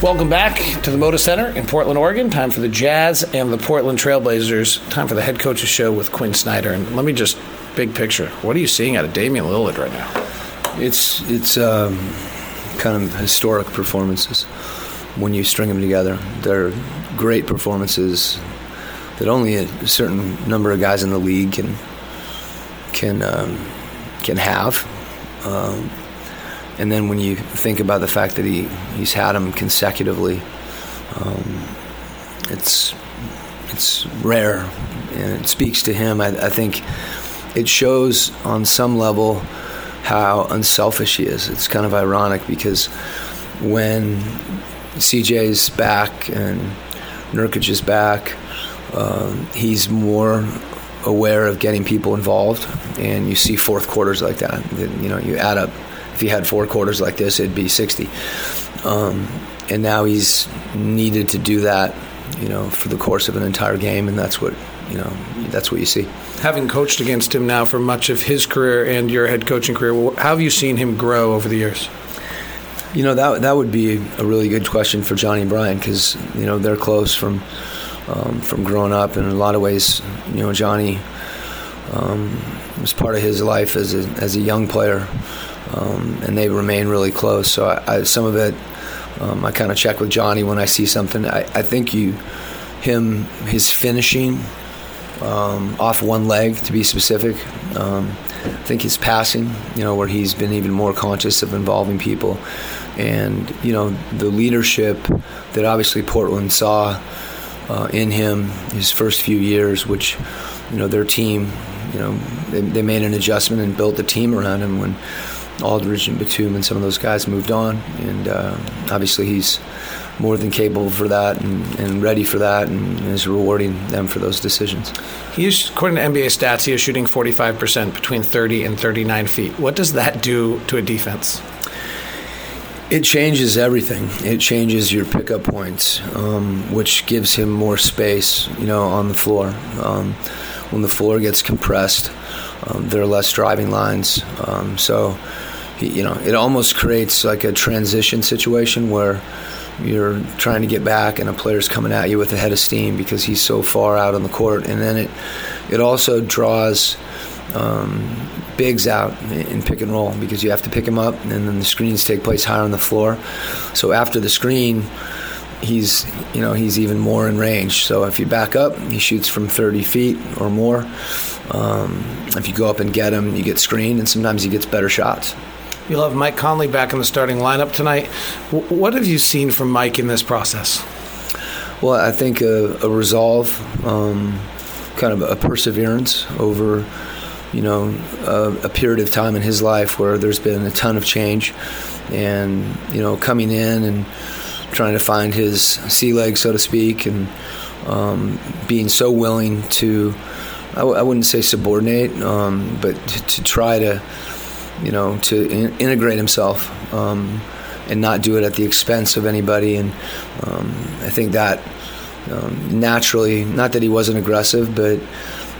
Welcome back to the Moda Center in Portland, Oregon. Time for the Jazz and the Portland Trailblazers. Time for the head coach's show with Quin Snyder. And let me just big picture. What are you seeing out of Damian Lillard right now? It's it's um, kind of historic performances when you string them together. They're great performances that only a certain number of guys in the league can can um, can have. Um, and then when you think about the fact that he, he's had them consecutively, um, it's it's rare and it speaks to him. I, I think it shows on some level how unselfish he is. It's kind of ironic because when CJ's back and Nurkic is back, um, he's more aware of getting people involved, and you see fourth quarters like that, You know, you add up. If he had four quarters like this, it'd be 60. Um, and now he's needed to do that, you know, for the course of an entire game, and that's what you know. That's what you see. Having coached against him now for much of his career and your head coaching career, how have you seen him grow over the years? You know that that would be a really good question for Johnnie Bryant because you know they're close from um, from growing up, and in a lot of ways, you know Johnnie um, was part of his life as a as a young player, um, and they remain really close. So I, I, some of it, um, I kind of check with Johnnie when I see something. I, I think you, him, his finishing um, off one leg to be specific. Um, I think his passing, you know, where he's been even more conscious of involving people, and you know the leadership that obviously Portland saw uh, in him his first few years, which you know their team, you know, they, they made an adjustment and built the team around him when Aldridge and Batum and some of those guys moved on, and uh, obviously he's more than capable for that and, and ready for that and is rewarding them for those decisions. He's, according to NBA stats, he is shooting 45% between 30 and 39 feet. What does that do to a defense? It changes everything. It changes your pickup points, um, which gives him more space, you know, on the floor. Um, when the floor gets compressed, um, there are less driving lines. Um, so, you know, it almost creates like a transition situation where you're trying to get back and a player's coming at you with a head of steam because he's so far out on the court. And then it, it also draws um, bigs out in pick and roll because you have to pick him up and then the screens take place higher on the floor. So after the screen, he's you know he's even more in range. So if you back up, he shoots from 30 feet or more. Um, if you go up and get him, you get screened, and sometimes he gets better shots. You'll have Mike Conley back in the starting lineup tonight. W- what have you seen from Mike in this process? Well, I think a, a resolve, um, kind of a perseverance over, you know, a, a, period of time in his life where there's been a ton of change, and you know, coming in and trying to find his sea leg, so to speak, and um, being so willing to, I w- I wouldn't say subordinate, um, but to, to try to you know, to in- integrate himself um, and not do it at the expense of anybody. And um, I think that um, naturally, not that he wasn't aggressive, but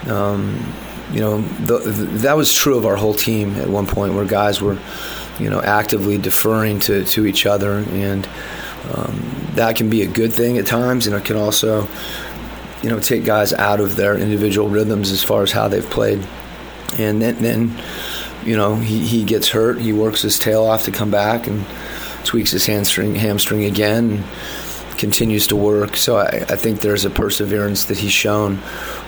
um, you know, that was true of our whole team at one point, where guys were, you know, actively deferring to, to each other, and um, that can be a good thing at times, and it can also, you know, take guys out of their individual rhythms as far as how they've played, and then. then you know, he, he gets hurt. He works his tail off to come back and tweaks his hamstring hamstring again. And continues to work. So I, I think there's a perseverance that he's shown,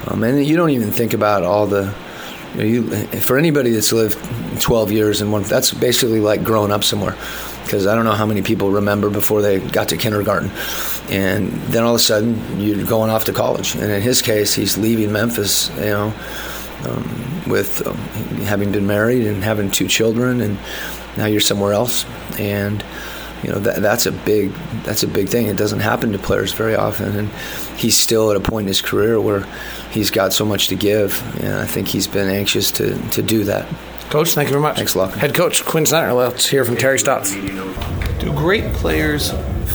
um, and you don't even think about all the. You know, you, for anybody that's lived 12 years and one. That's basically like growing up somewhere, because I don't know how many people remember before they got to kindergarten, and then all of a sudden you're going off to college. And in his case, he's leaving Memphis, you know, um, with um, having been married and having two children, and now you're somewhere else, and you know that, that's a big that's a big thing. It doesn't happen to players very often, and he's still at a point in his career where he's got so much to give, and I think he's been anxious to to do that. Coach, thank you very much. Thanks a lot. Head coach Quin Snyder. Let's hear from Terry Stotts. Do great players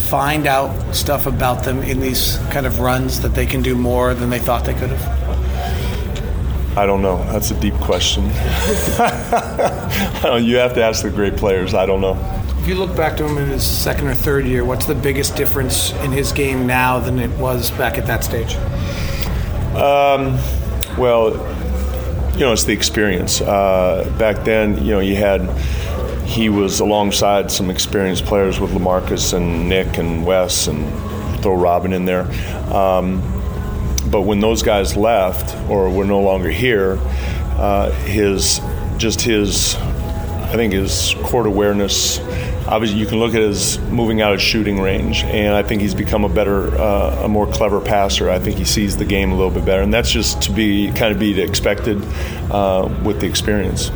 find out stuff about them in these kind of runs that they can do more than they thought they could have? I don't know. That's a deep question. you have to ask the great players. I don't know. If you look back to him in his second or third year, what's the biggest difference in his game now than it was back at that stage? Um, well, you know, it's the experience. Uh, back then, you know, you had he was alongside some experienced players with Lamarcus and Nick and Wes and throw Robin in there. Um, but when those guys left or were no longer here, uh, his just his I think his court awareness. Obviously, you can look at his moving out of shooting range, and I think he's become a better, uh, a more clever passer. I think he sees the game a little bit better, and that's just to be kind of be expected uh, with the experience.